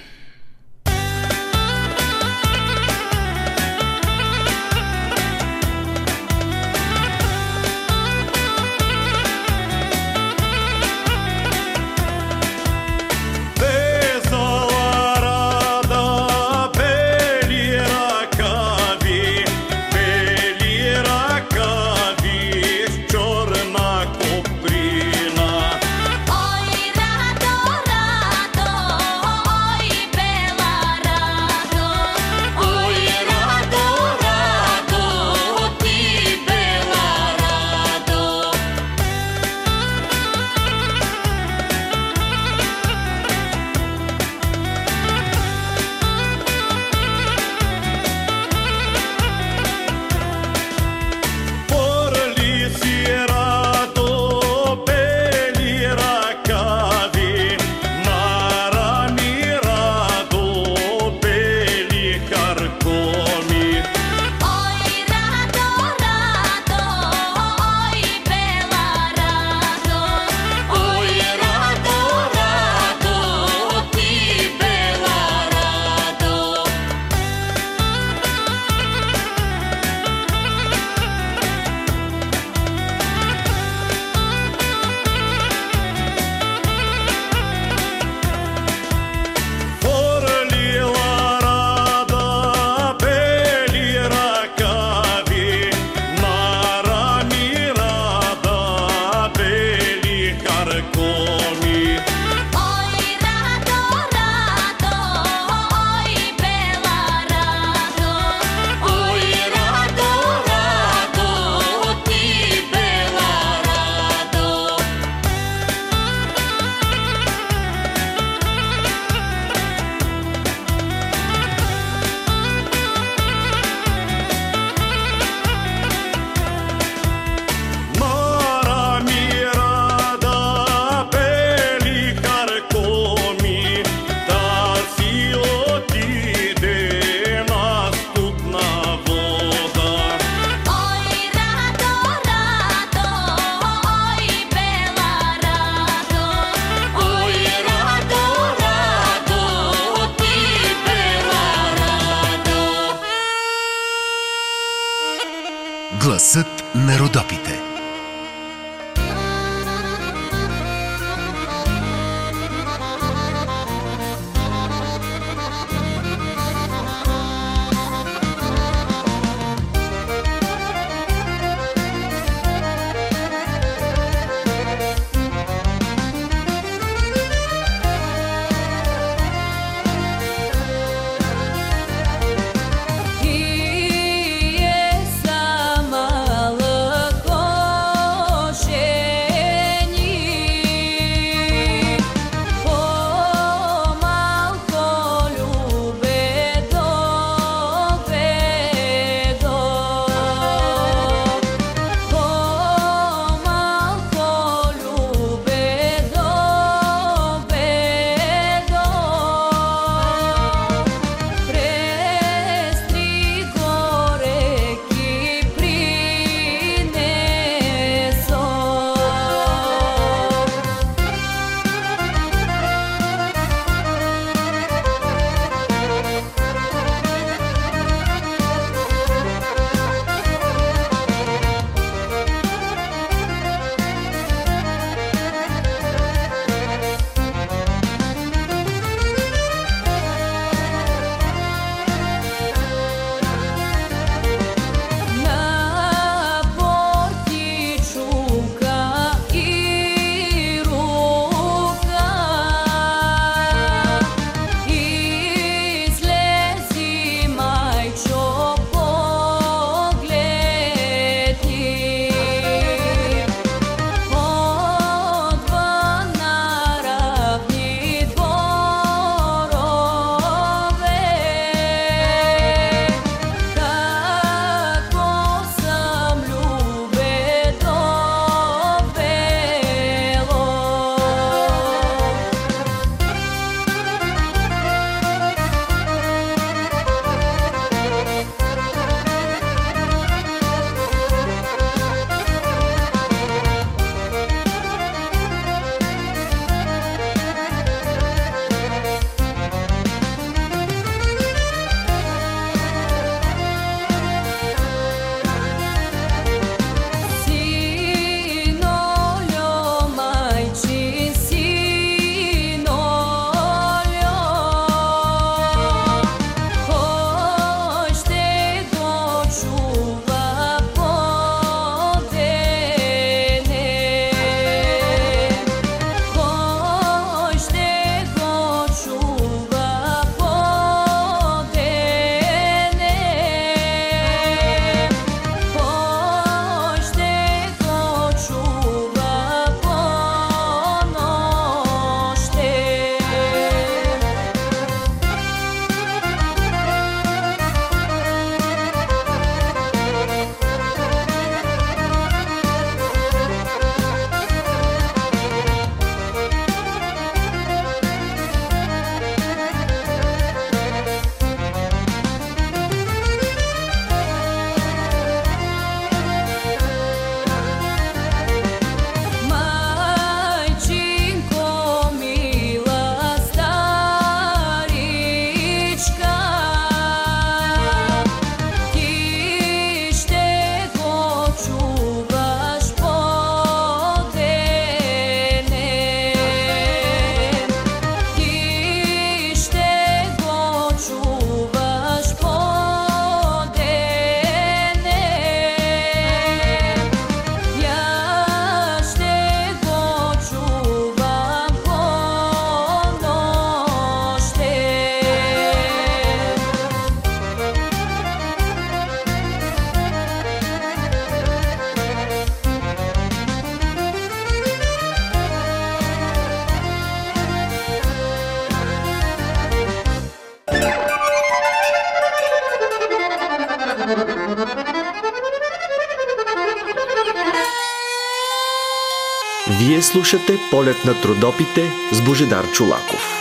Слушате полет на трудопите с Божидар Чулаков.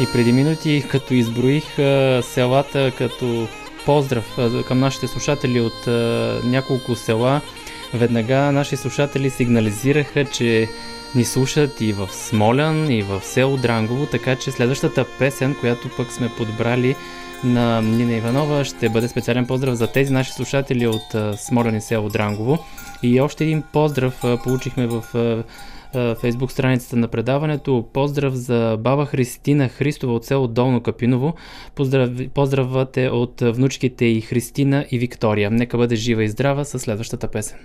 И преди минути, като изброих селата като поздрав към нашите слушатели от няколко села, веднага наши слушатели сигнализираха, че ни слушат и в Смолян, и в село Дрангово, така че следващата песен, която пък сме подбрали на Нина Иванова ще бъде специален поздрав за тези наши слушатели от Смолян и село Дрангово. И още един поздрав получихме в фейсбук страницата на предаването. Поздрав за баба Христина Христова от село Долно Капиново. Поздрав, поздравът е от внучките и Христина и Виктория. Нека бъде жива и здрава със следващата песен.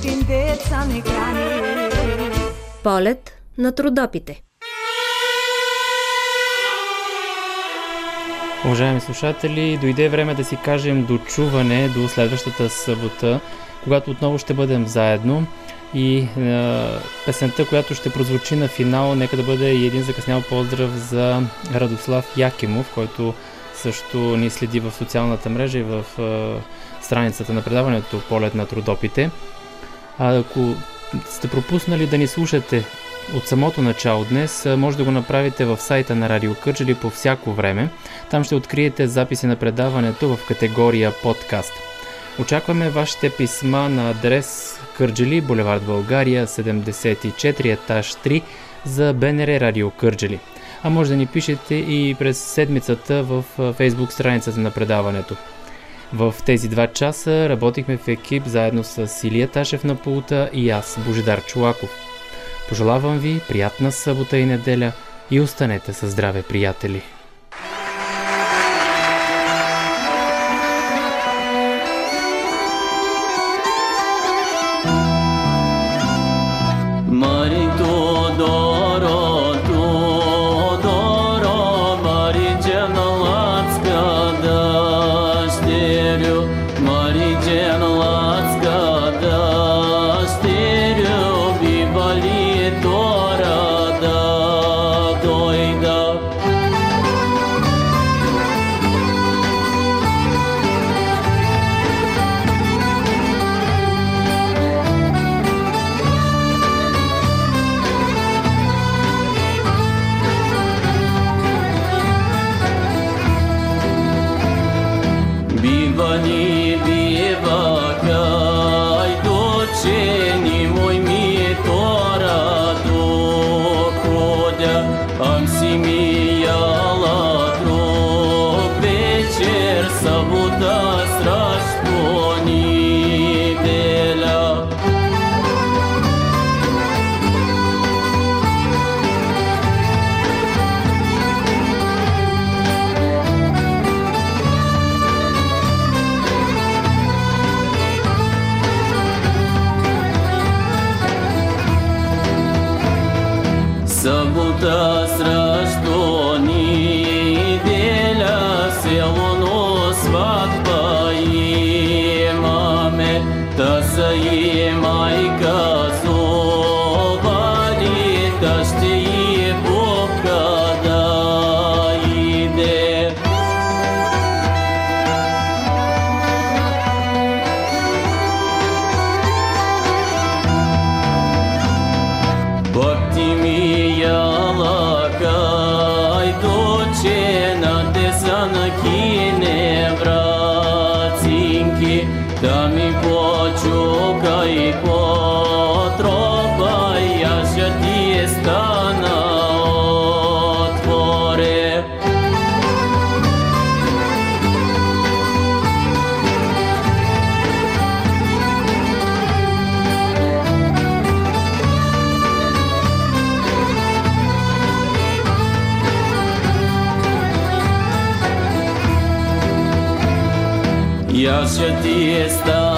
Хайдутин деца не храни. Полет на трудопите. Уважаеми слушатели, дойде време да си кажем дочуване до следващата събота, когато отново ще бъдем заедно. И е, песента, която ще прозвучи на финал, нека да бъде и един закъснял поздрав за Радослав Якимов, който също ни следи в социалната мрежа и в е, страницата на предаването Полет на трудопите. А ако сте пропуснали да ни слушате от самото начало днес, може да го направите в сайта на Радио Кърджали по всяко време. Там ще откриете записи на предаването в категория подкаст. Очакваме вашите писма на адрес Кърджали, булевард България, 74, етаж 3 за БНР Радио Кърджали. А може да ни пишете и през седмицата в фейсбук страницата на предаването. В тези два часа работихме в екип заедно с Илия Ташев на пулта и аз, Божидар Чулаков. Пожелавам ви приятна събота и неделя и останете със здраве, приятели! Вратинки да ми почукай потропай Я ще